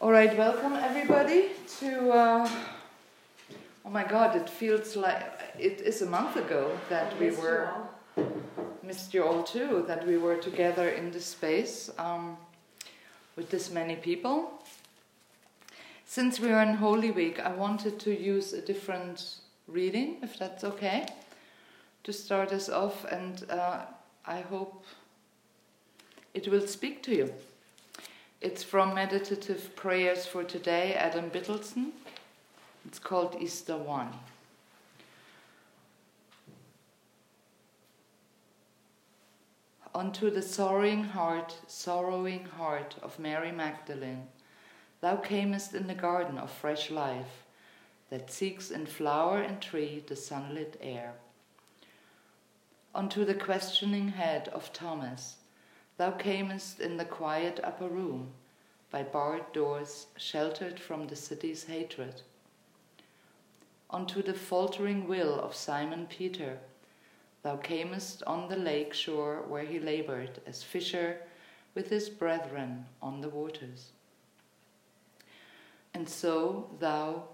All right, welcome everybody to. Uh, oh my God, it feels like it is a month ago that we were. Missed you all too, that we were together in this space um, with this many people. Since we are in Holy Week, I wanted to use a different reading, if that's okay, to start us off, and uh, I hope it will speak to you. It's from Meditative Prayers for Today, Adam Bittleston. It's called Easter One. Unto the sorrowing heart, sorrowing heart of Mary Magdalene, thou camest in the garden of fresh life that seeks in flower and tree the sunlit air. Unto the questioning head of Thomas, Thou camest in the quiet upper room, by barred doors, sheltered from the city's hatred. Unto the faltering will of Simon Peter, thou camest on the lake shore where he labored as fisher with his brethren on the waters. And so thou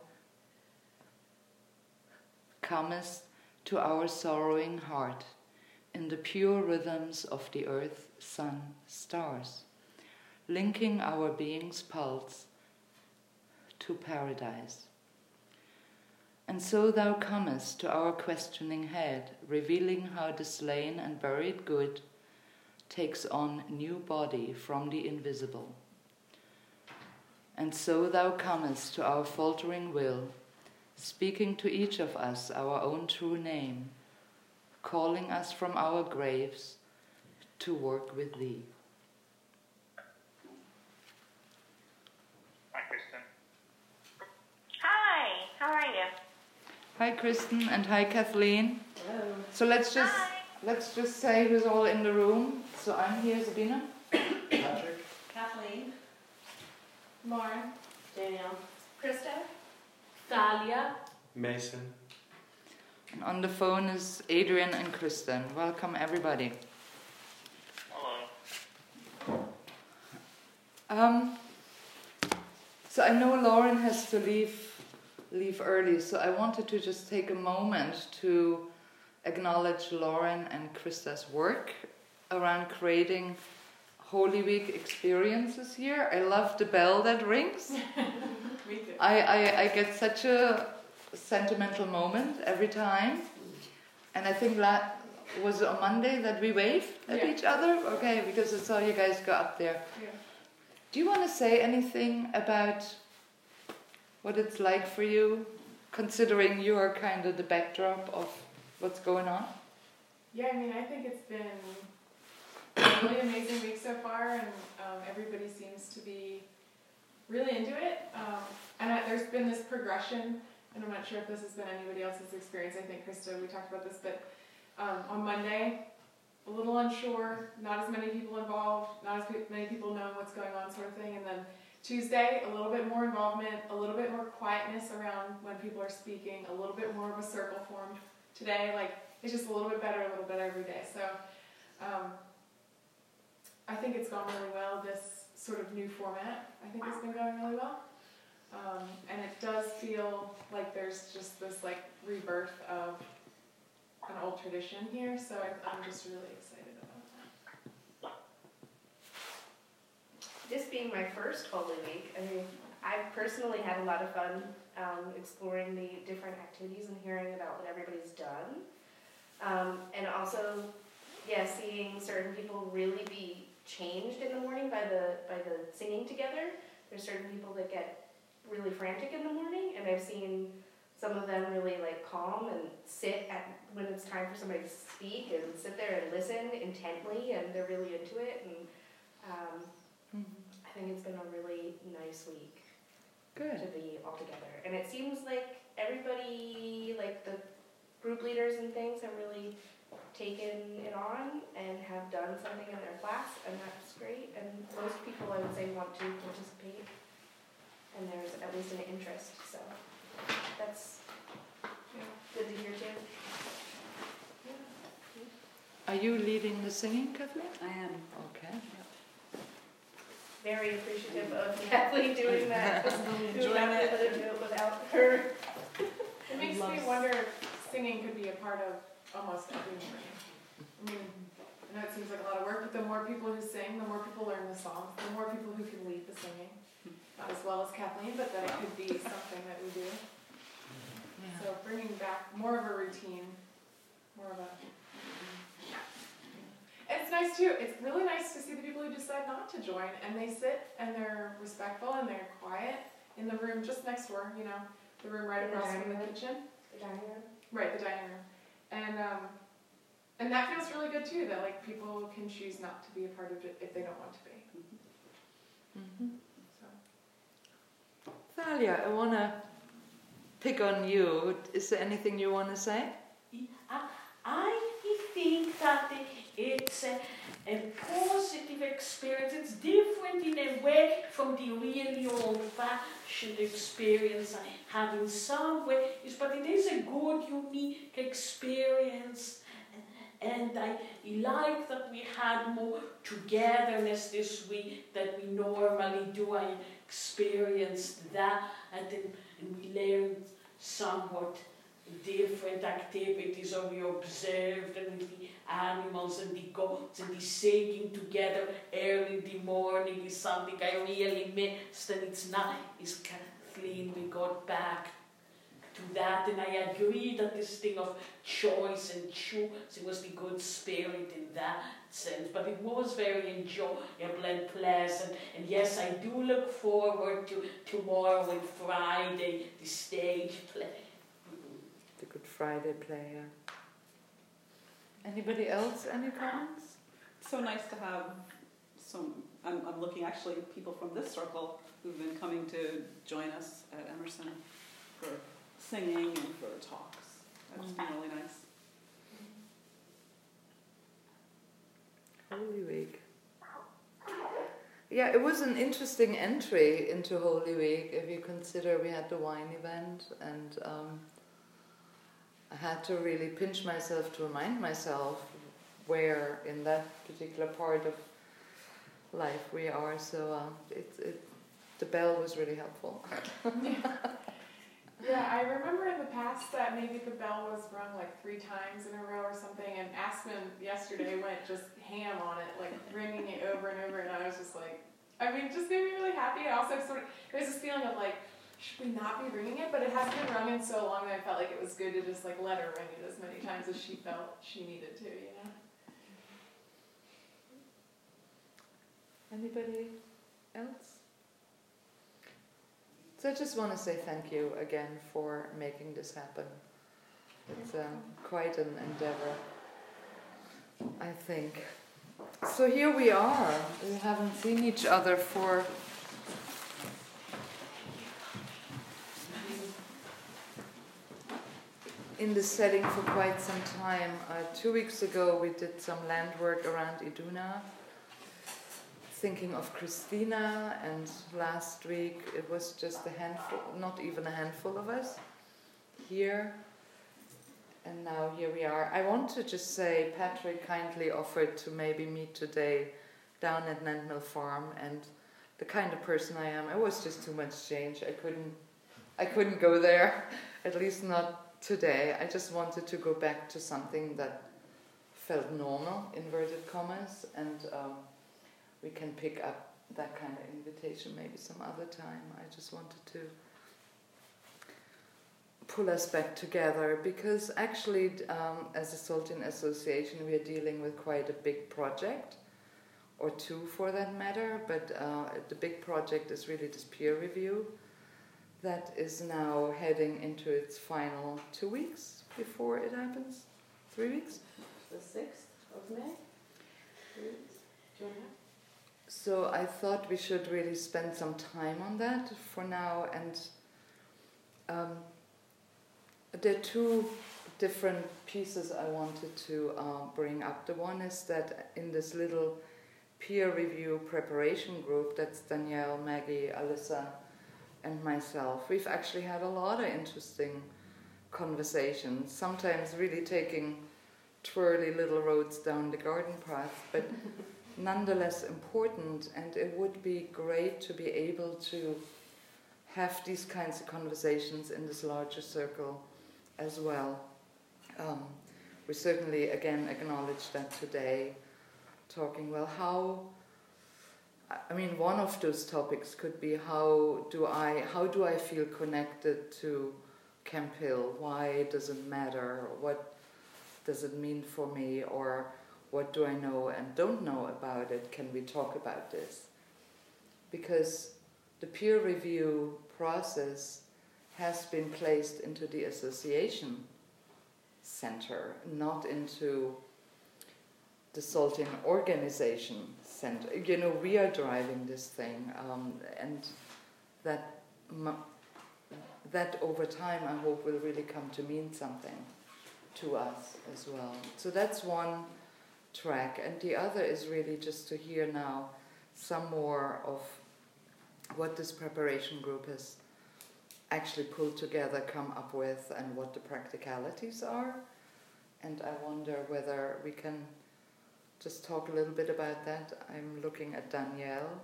comest to our sorrowing heart in the pure rhythms of the earth, sun, stars, linking our being's pulse to paradise. And so thou comest to our questioning head, revealing how the slain and buried good takes on new body from the invisible. And so thou comest to our faltering will, speaking to each of us our own true name calling us from our graves to work with Thee. Hi, Kristen. Hi, how are you? Hi, Kristen, and hi, Kathleen. Hello. So let's just Hi. let's just say who's all in the room. So I'm here, Sabina. Patrick. Kathleen. Lauren. Danielle. Krista. Thalia. Mason. On the phone is Adrian and Kristen. Welcome, everybody. Hello. Um, so I know Lauren has to leave leave early, so I wanted to just take a moment to acknowledge Lauren and Krista's work around creating Holy Week experiences here. I love the bell that rings. Me too. I, I, I get such a sentimental moment every time. And I think that was on Monday that we waved at Yeah. each other. Okay, because I saw you guys go up there. Yeah. Do you want to say anything about what it's like for you, considering you are kind of the backdrop of what's going on? Yeah, I mean, I think it's been a really amazing week so far, and um, everybody seems to be really into it. Um, and I, there's been this progression, and I'm not sure if this has been anybody else's experience. I think Krista, we talked about this, but um, on Monday, a little unsure, not as many people involved, not as many people knowing what's going on, sort of thing, and then. Tuesday, a little bit more involvement, a little bit more quietness around when people are speaking, a little bit more of a circle formed. Today, like, it's just a little bit better, a little better every day. So, um, I think it's gone really well. This sort of new format, I think, has been going really well. Um, and it does feel like there's just this like rebirth of an old tradition here. So I, I'm just really excited about that. This being my first Holy Week, I mean, I've personally had a lot of fun um, exploring the different activities and hearing about what everybody's done. Um, and also, yeah, seeing certain people really be changed in the morning by the by the singing together. There's certain people that get really frantic in the morning, and I've seen some of them really like calm and sit at when it's time for somebody to speak and sit there and listen intently, and they're really into it. And um, I think it's been a really nice week Good. to be all together. And it seems like everybody, like the group leaders and things, have really taken it on and have done something in their class, and that's great. And most people, I would say, want to participate, at least an interest. So that's good to hear too. Are you leading the singing, Kathleen? I am. Okay. very appreciative of Kathleen doing that. Because we would Enjoying be it. able to do it without her. It makes me wonder if singing could be a part of almost every morning. I mean, I know it seems like a lot of work, but the more people who sing, the more people learn the songs, the more people who can lead the singing. Not as well as Kathleen, but that it could be something that we do. Yeah. So bringing back more of a routine, more of a. And it's nice too. It's really nice to see the people who decide not to join and they sit and they're respectful and they're quiet in the room just next door. You know, the room right In the across from the room? kitchen. The dining room. Right, the dining room. And um, and that feels really good too. That like people can choose not to be a part of it if they don't want to be. Mhm. So. Thalia, I want to pick on you. Is there anything you want to say? I think that it's a, a positive experience. It's different in a way from the really old-fashioned experience I have in some ways, but it is a good, unique experience. And I like that we had more togetherness this week than we normally do. I experienced that, and then and we learned somewhat different activities or we observed and the animals and the goats and the singing together early in the morning is something I really missed and it's nice Kathleen we got back to that and I agree that this thing of choice and choice it was the good spirit in that sense but it was very enjoyable and pleasant and yes I do look forward to tomorrow and Friday the stage play The Good Friday player. Anybody else? Any comments? so nice to have some. I'm, I'm looking actually at people from this circle who've been coming to join us at Emerson for singing and for talks. That's been really nice. Holy Week. Yeah, it was an interesting entry into Holy Week if you consider we had the wine event and um, I had to really pinch myself to remind myself where in that particular part of life we are. So uh, it, it, the bell was really helpful. Yeah, I remember in the past that maybe the bell was rung like three times in a row or something, and Aspen yesterday went just ham on it, like ringing it over and over, and I was just like, I mean, just made me really happy. And also, sort of, there's this feeling of like, should we not be ringing it? But it hasn't been rung in so long that I felt like it was good to just like let her ring it as many times as she felt she needed to, you know? Anybody else? So I just want to say thank you again for making this happen. It's uh, quite an endeavor, I think. So here we are. We haven't seen each other for in this setting for quite some time. Uh, two weeks ago, we did some land work around Iduna thinking of Christina, and last week it was just a handful, not even a handful of us here. And now here we are. I want to just say Patrick kindly offered to maybe meet today down at Nantmeal Farm, and the kind of person I am, it was just too much change. I couldn't, I couldn't go there, at least not today. I just wanted to go back to something that felt normal, inverted commas, and. Um, we can pick up that kind of invitation maybe some other time. I just wanted to pull us back together because actually, um, as a Soltane Association, we are dealing with quite a big project, or two for that matter. But uh, the big project is really this peer review that is now heading into its final two weeks before it happens. Three weeks? The 6th of May? Three weeks? Two and a half? So I thought we should really spend some time on that for now, and um, there are two different pieces I wanted to uh, bring up. The one is that in this little peer review preparation group, that's Danielle, Maggie, Alyssa, and myself, we've actually had a lot of interesting conversations, sometimes really taking twirly little roads down the garden path, but nonetheless important, and it would be great to be able to have these kinds of conversations in this larger circle as well. Um, we certainly again acknowledge that today, talking well how. I mean, one of those topics could be how do I how do I feel connected to Camphill? Why does it matter? What does it mean for me? Or what do I know and don't know about it? Can we talk about this? Because the peer review process has been placed into the association center, not into the Soltane Organization Center. You know, we are driving this thing, um, and that that over time, I hope, will really come to mean something to us as well. So that's one track, and the other is really just to hear now some more of what this preparation group has actually pulled together, come up with, and what the practicalities are. And I wonder whether we can just talk a little bit about that. I'm looking at Danielle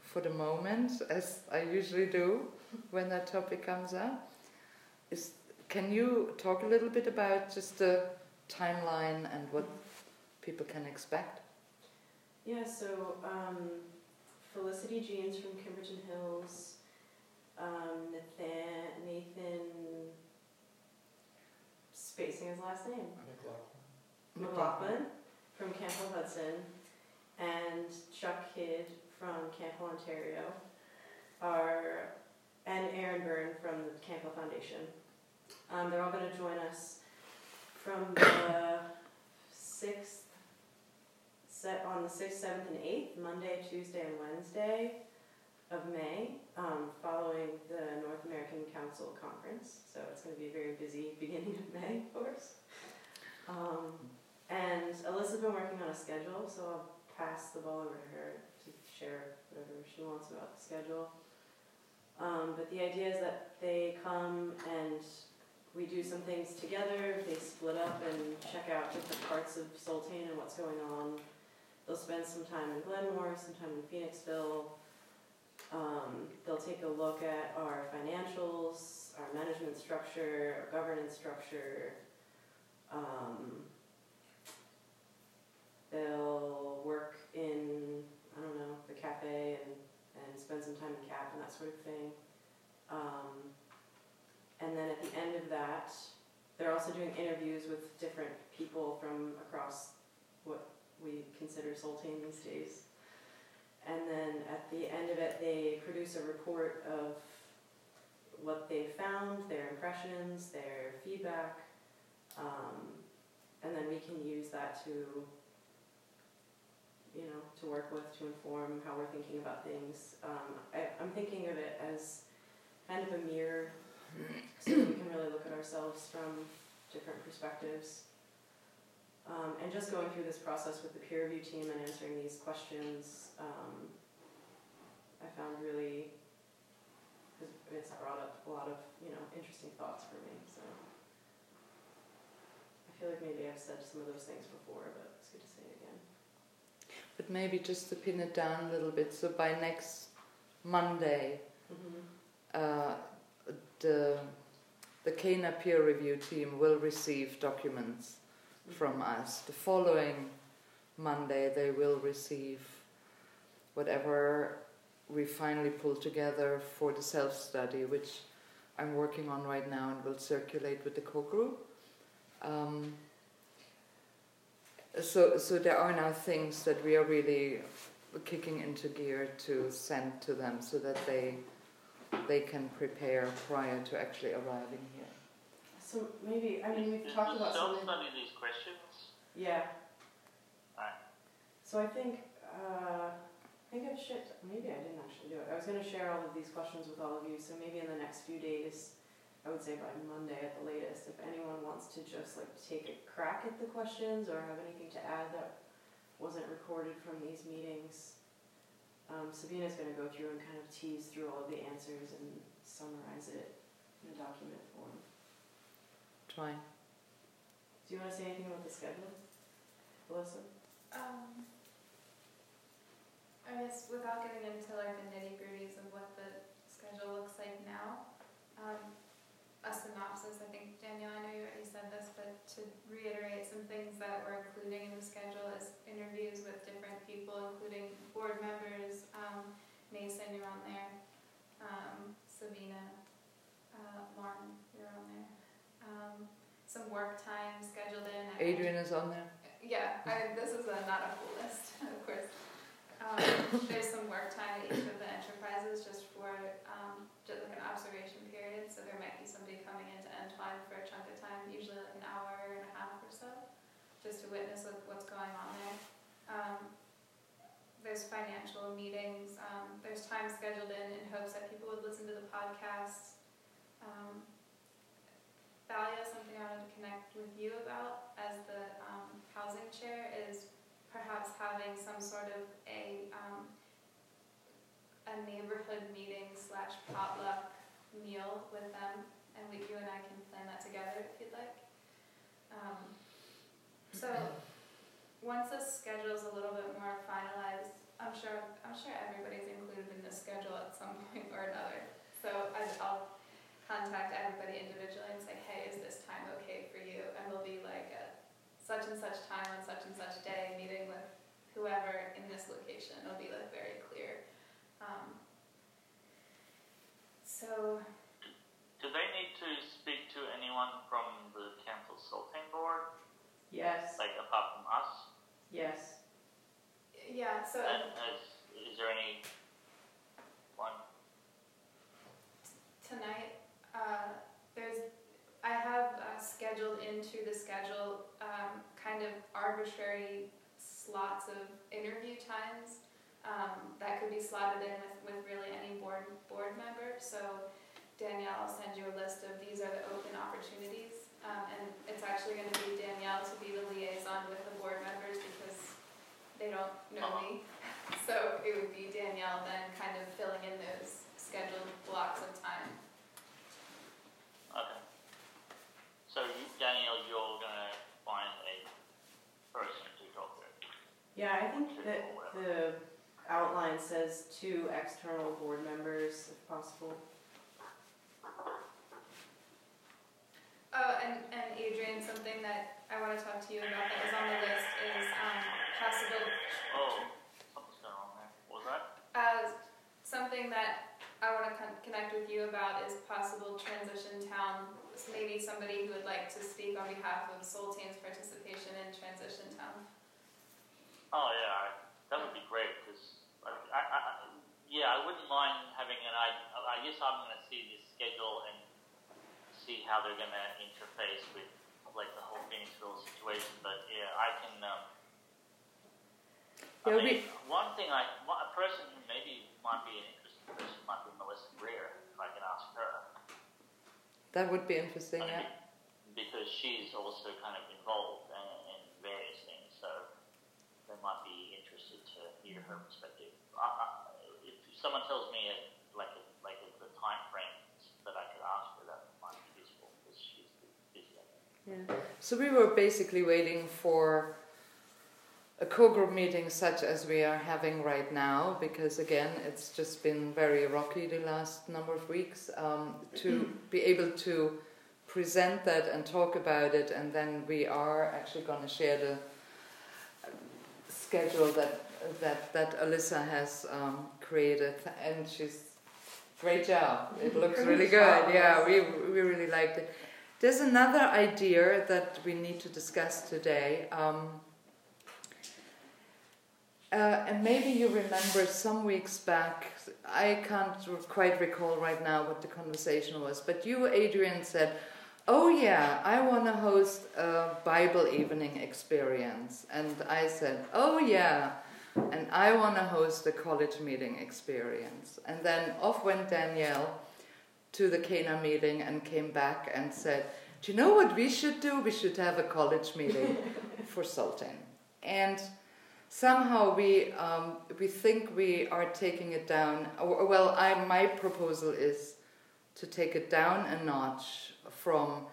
for the moment, as I usually do when that topic comes up. Is, can you talk a little bit about just the timeline and what people can expect? Yeah, so um, Felicity Jeans from Kimberton Hills, um, Nathan, Nathan, spacing his last name, McLaughlin McLaughlin from Camphill Hudson, and Chuck Kidd from Camphill, Ontario, are, and Aaron Byrne from the Camphill Foundation. Um, they're all going to join us from the 6th set on the 6th, 7th, and 8th, Monday, Tuesday, and Wednesday of May, um, following the North American Council Conference. So it's going to be a very busy beginning of May, of course. Um, and Alyssa's been working on a schedule, so I'll pass the ball over to her to share whatever she wants about the schedule. Um, but the idea is that they come and we do some things together. They split up and check out different parts of Soltane and what's going on They'll spend some time in Glenmore, some time in Phoenixville. Um, they'll take a look at our financials, our management structure, our governance structure. Um, they'll work in, I don't know, the cafe and, and spend some time in CAP and that sort of thing. Um, and then at the end of that, they're also doing interviews with different people from across what we consider Soltane these days. And then at the end of it, they produce a report of what they found, their impressions, their feedback, um, and then we can use that to, you know, to work with to inform how we're thinking about things. Um, I, I'm thinking of it as kind of a mirror, so we can really look at ourselves from different perspectives. Um, and just going through this process with the peer review team and answering these questions, um, I found really, it's brought up a lot of, you know, interesting thoughts for me, so. I feel like maybe I've said some of those things before, but it's good to say it again. But maybe just to pin it down a little bit, so by next Monday, mm-hmm. uh, the the CANA peer review team will receive documents from us. The following Monday, they will receive whatever we finally pull together for the self study, which I'm working on right now and will circulate with the co group. Um, so, so there are now things that we are really kicking into gear to send to them so that they they can prepare prior to actually arriving here. So maybe, I mean, we've talked about something. study these questions? Yeah. Alright. So I think, uh, I think I've shared, maybe I didn't actually do it. I was gonna share all of these questions with all of you, so maybe in the next few days, I would say by Monday at the latest, if anyone wants to just like take a crack at the questions or have anything to add that wasn't recorded from these meetings, um, Sabina's gonna go through and kind of tease through all of the answers and summarize it in a document form. Try. Do you want to say anything about the schedule, Melissa? Um, I guess without getting into like the nitty gritties of what the schedule looks like now, um, a synopsis. I think Danielle, I know you already said this, but to reiterate some things that we're including in the schedule is interviews with different people, including board members. Um, Mason, you're on there. Um, Sabina, uh, Martin, you're on there. Um, some work time scheduled in. Adrian is on there. yeah, I, this is a, not a full list, of course. Um, there's some work time at each of the enterprises just for um, just like an observation period. So there might be somebody coming into Entwine for a chunk of time, usually like an hour and a half or so, just to witness what, what's going on there. Um, there's financial meetings. Um, there's time scheduled in in hopes that people would listen to the podcasts. Thalia, something I wanted to connect with you about as the um, housing chair is perhaps having some sort of a um, a neighborhood meeting slash potluck meal with them, and we, you and I can plan that together if you'd like. Um, so once the schedule is a little bit more finalized, I'm sure I'm sure everybody's included in the schedule at some point or another. So I, I'll contact everybody individually and say, hey, is this time okay for you? And we'll be like at such and such time on such and such day, meeting with whoever in this location. It'll be like very clear. Um, so Do they need to speak to anyone from the council Soltane board, Yes, like apart from us? yes. yeah, so And is, is there any one? tonight uh, there's I have uh, scheduled into the schedule um, kind of arbitrary slots of interview times um, that could be slotted in with, with really any board board member. So Danielle, I'll send you a list of these are the open opportunities, um, and it's actually going to be Danielle to be the liaison with the board members because they don't know me. So it would be Danielle then kind of filling in those scheduled blocks of time. Okay. So you, Danielle, you're gonna find a person to talk to. Yeah, I think that the outline says two external board members if possible. Oh, and, and Adrian, something that I want to talk to you about that was on the list is um, possible, Oh, something's going on there. What was that? uh, something that I want to con- connect with you about is possible transition town. Maybe somebody who would like to speak on behalf of Soltane's participation in transition town. Oh yeah, I- that would be great because I, I, I, yeah, I wouldn't mind having an I. I guess I'm gonna see this schedule and see how they're gonna interface with like the whole Phoenixville situation. But yeah, I can. Um, I mean, one thing I, one, a person who maybe might be an interesting person might be Melissa Greer. If I can ask her. That would be interesting, I yeah. because she's also kind of involved in, in various things, so they might be interested to hear her perspective. I, I, if someone tells me a, like a, like a, the time frames that I could ask her, that might be useful because she's busy. Yeah. So we were basically waiting for a co-group meeting such as we are having right now, because again, it's just been very rocky the last number of weeks, um, to be able to present that and talk about it, and then we are actually going to share the schedule that that that Alyssa has um, created, and she's great job. It looks really good. Yeah, we we really liked it. There's another idea that we need to discuss today. Um, uh, and maybe you remember some weeks back, I can't quite recall right now what the conversation was, but you, Adrian, said, Oh, yeah, I want to host a Bible evening experience. And I said, Oh, yeah, and I want to host a college meeting experience. And then off went Danielle to the Cana meeting and came back and said, Do you know what we should do? We should have a college meeting for Soltane. And somehow we um, we think we are taking it down. Well, I my proposal is to take it down a notch from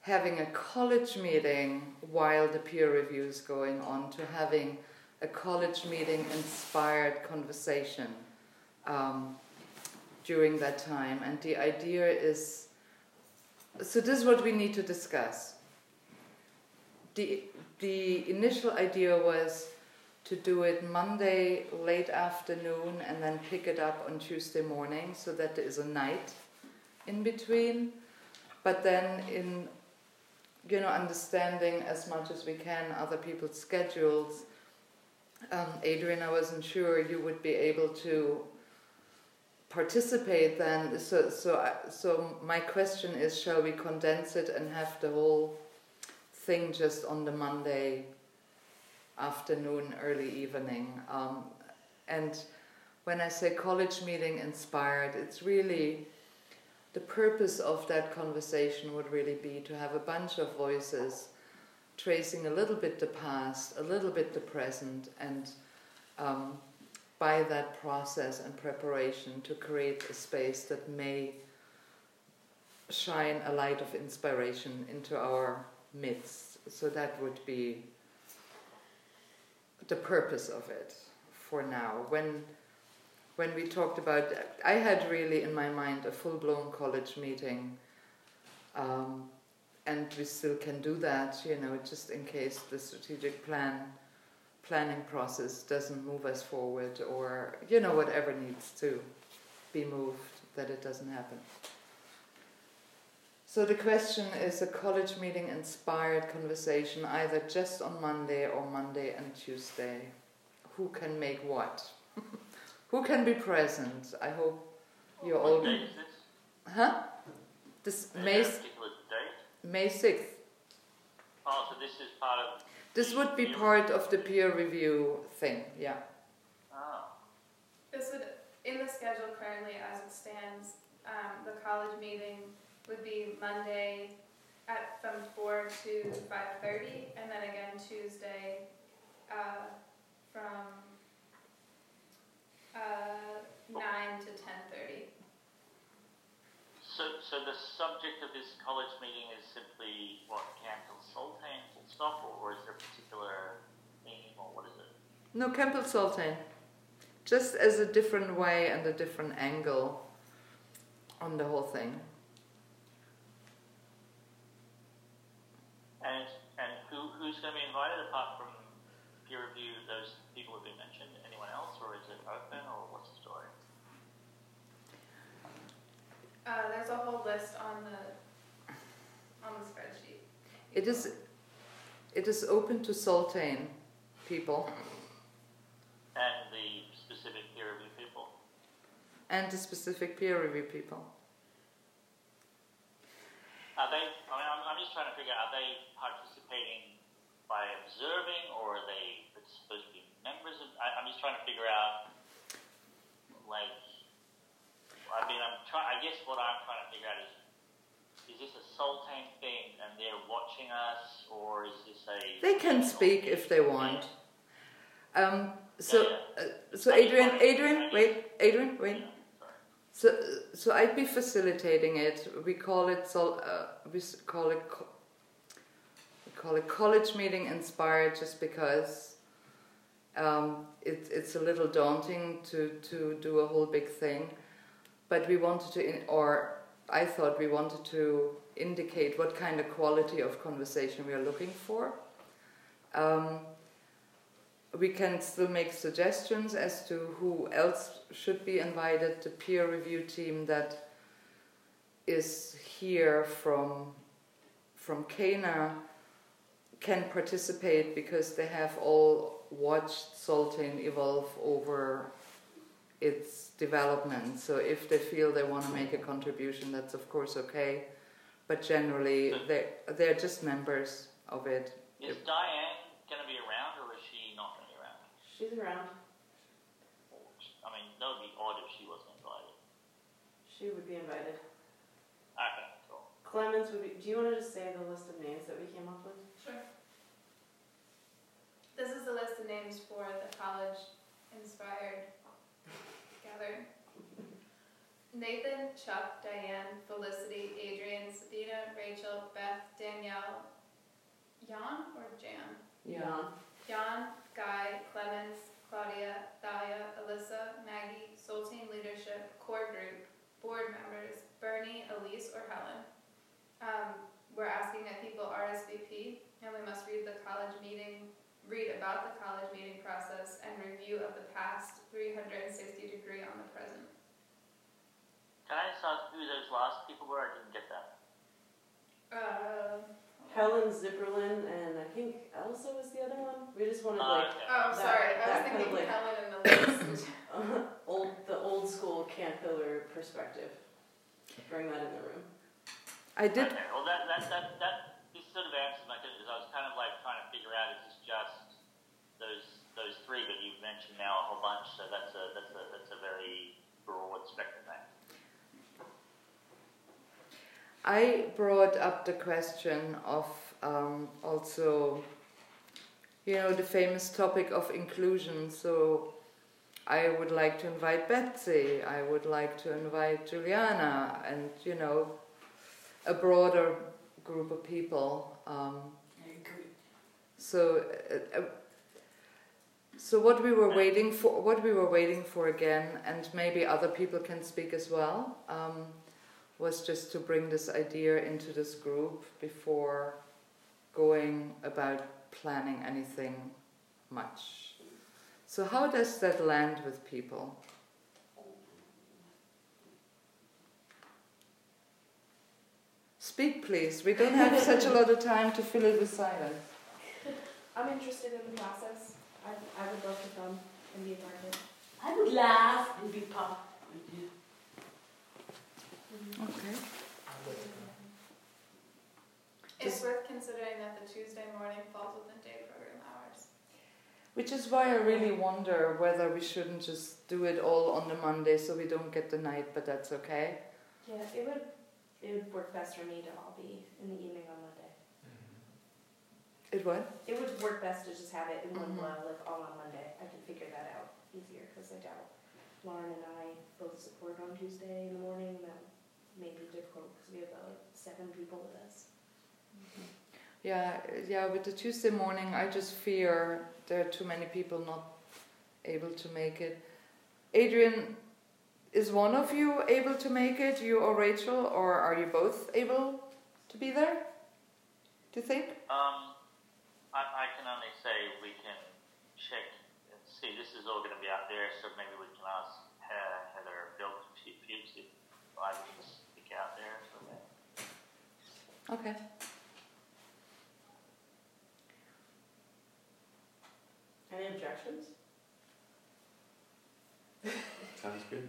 having a college meeting while the peer review is going on to having a college meeting inspired conversation um, during that time. And the idea is so, this is what we need to discuss. The, the initial idea was to do it Monday late afternoon and then pick it up on Tuesday morning so that there is a night in between. But then, in you know, understanding as much as we can other people's schedules, um, Adrian, I wasn't sure you would be able to participate then. So, so, I, so my question is, shall we condense it and have the whole thing just on the Monday afternoon, early evening? Um, and when I say college meeting inspired, it's really the purpose of that conversation would really be to have a bunch of voices tracing a little bit the past, a little bit the present, and um, by that process and preparation to create a space that may shine a light of inspiration into our midst. So that would be the purpose of it for now. When when we talked about, I had really in my mind a full blown college meeting, um, and we still can do that, you know, just in case the strategic plan planning process doesn't move us forward, or you know, whatever needs to be moved, that it doesn't happen. So the question is a college meeting inspired conversation, either just on Monday or Monday and Tuesday. Who can make what? Who can be present? I hope you're all. date is this? Huh? This May a particular date? May sixth. Oh, so this is part of. This would be part of the peer review thing. Yeah. Oh. This would, in the schedule currently as it stands, um, the college meeting would be Monday at, from four to five thirty, and then again Tuesday, uh, from, uh, nine to ten thirty. So, so the subject of this college meeting is simply what Camphill Soltane full stop, or, or is there a particular theme, or what is it? No, Camphill Soltane. Just as a different way and a different angle on the whole thing. And and who who's going to be invited apart from peer review? Those people have been mentioned. Anyone else, or is it open, or what's the story? Uh, there's a whole list on the, on the spreadsheet. It is it is open to Soltane people And the specific peer review people. and the specific peer review people. Are they? I mean, I'm, I'm just trying to figure out. Are they participating by observing, or are they supposed to be members of? I, I'm just trying to figure out, like, I mean, I'm trying. I guess what I'm trying to figure out is, is this a Soltane thing, and they're watching us, or is this a? They can speak if they want. Um, so, Yeah, uh, so Adrian, Adrian, wait, Adrian, wait. So, so I'd be facilitating it. We call it sol- uh, we call it co- we call it college meeting inspired, just because um, it, it's a little daunting to to do a whole big thing. But we wanted to, in, or I thought we wanted to indicate what kind of quality of conversation we are looking for. Um, we can still make suggestions as to who else should be invited. The peer review team that is here from from Cana can participate because they have all watched Soltane evolve over its development. So if they feel they want to make a contribution, that's of course okay. But generally, they they're just members of it. Is Diane going to be around, or is she not going to be around? She's around. I mean, that would be odd if she wasn't invited. She would be invited. Okay, cool. Clemens would be. Do you want to just say the list of names that we came up with? Sure. This is the list of names for the college inspired Nathan, Chuck, Diane, Felicity, Adrian, Sabina, Rachel, Beth, Danielle, Jan or Jan? Yeah. Jan, Guy, Clemens, Claudia, Thalia, Alyssa, Maggie, Soltane Leadership, Core Group, Board Members, Bernie, Elise, or Helen. Um, we're asking that people RSVP, and we must read the college meeting, read about the college meeting process, and review of the past 360 degree on the present. Can I just ask who those last people were? I didn't get that. Uh, Helen Zipperlen and I think Elsa was the other one. We just wanted Uh, like okay. oh, That- sorry, I was that kind of thinking like- Helen and Elise. old the old school caterpillar perspective. Bring that in the room. I did. Okay, well, that, that, that, that, this sort of answers my question, because I was kind of like trying to figure out, is this just those, those three, but you've mentioned now a whole bunch, so that's a, that's a, that's a very broad spectrum there. I brought up the question of um, also, you know, the famous topic of inclusion. So I would like to invite Betsy, I would like to invite Juliana, and, you know, a broader group of people. Um, I agree. so, uh, uh, so what we were waiting for, what we were waiting for again, and maybe other people can speak as well, um, was just to bring this idea into this group before going about planning anything much. So how does that land with people? Speak, please. We don't have such a lot of time to fill it with silence. I'm interested in the process. I, I would love to come and be a part of it. I would laugh and be part with you. Okay. It's worth considering that the Tuesday morning falls within day program hours. Which is why I really wonder whether we shouldn't just do it all on the Monday so we don't get the night, but that's okay. Yeah, it would it would work best for me to all be in the evening on Monday. It would? It would work best to just have it in one Mhm. blow, like all on Monday. I can figure that out easier because I doubt Lauren and I both support on Tuesday in the morning. That may be difficult because we have about like seven people with us. Yeah, yeah, with the Tuesday morning, I just fear there are too many people not able to make it. Adrian, is one of you able to make it, you or Rachel, or are you both able to be there? Do you think? Um, I, I can only say we can check and see, this is all gonna be out there, so maybe we can ask Heather, Heather Bill, if if I can speak out there, so that. Okay. Any objections? Sounds good.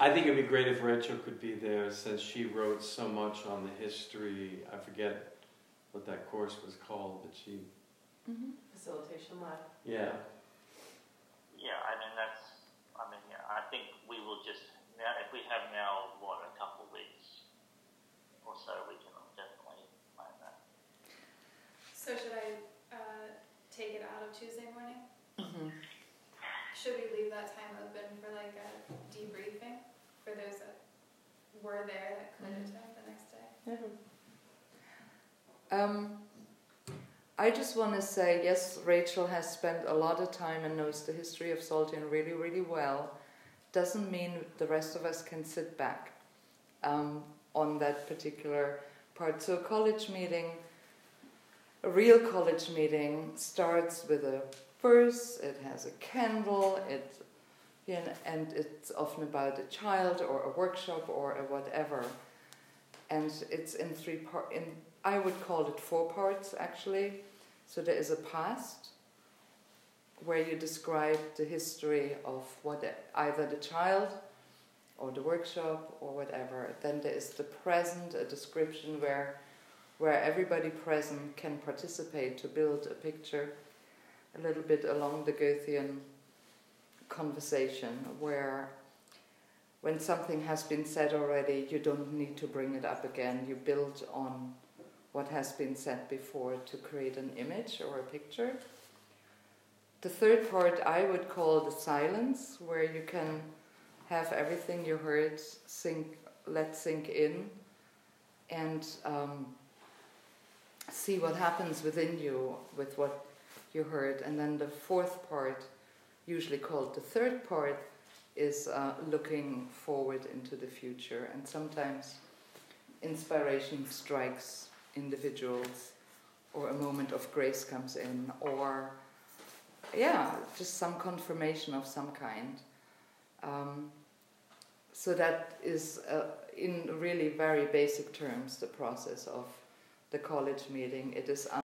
I think it'd be great if Rachel could be there since she wrote so much on the history. I forget what that course was called, but she, Mm-hmm. Facilitation lab. yeah. Yeah, I mean, that's, I mean, yeah, I think we will just, now, if we have now, what, a couple of weeks or so, we can definitely plan that. So should I uh, take it out of Tuesday morning? Mm-hmm. Should we leave that time open for like a debriefing for those that were there that could Mhm. attend the next day? Um, I just want to say yes, Rachel has spent a lot of time and knows the history of Soltane really, really well. Doesn't mean the rest of us can sit back um, on that particular part. So, a college meeting, a real college meeting, starts with a verse, it has a candle, it, you know, and it's often about a child or a workshop or a whatever. And it's in three part. In I would call it four parts actually. So there is a past where you describe the history of what either the child or the workshop or whatever. Then there is the present, a description where where everybody present can participate to build a picture a little bit along the Goethean conversation where when something has been said already, you don't need to bring it up again. You build on what has been said before to create an image or a picture. The third part I would call the silence, where you can have everything you heard sink, let sink in, and um, see what happens within you with what you heard. And then the fourth part, usually called the third part, is uh, looking forward into the future. And sometimes inspiration strikes individuals, or a moment of grace comes in, or yeah, just some confirmation of some kind. Um, so that is, uh, in really very basic terms, the process of the college meeting. It is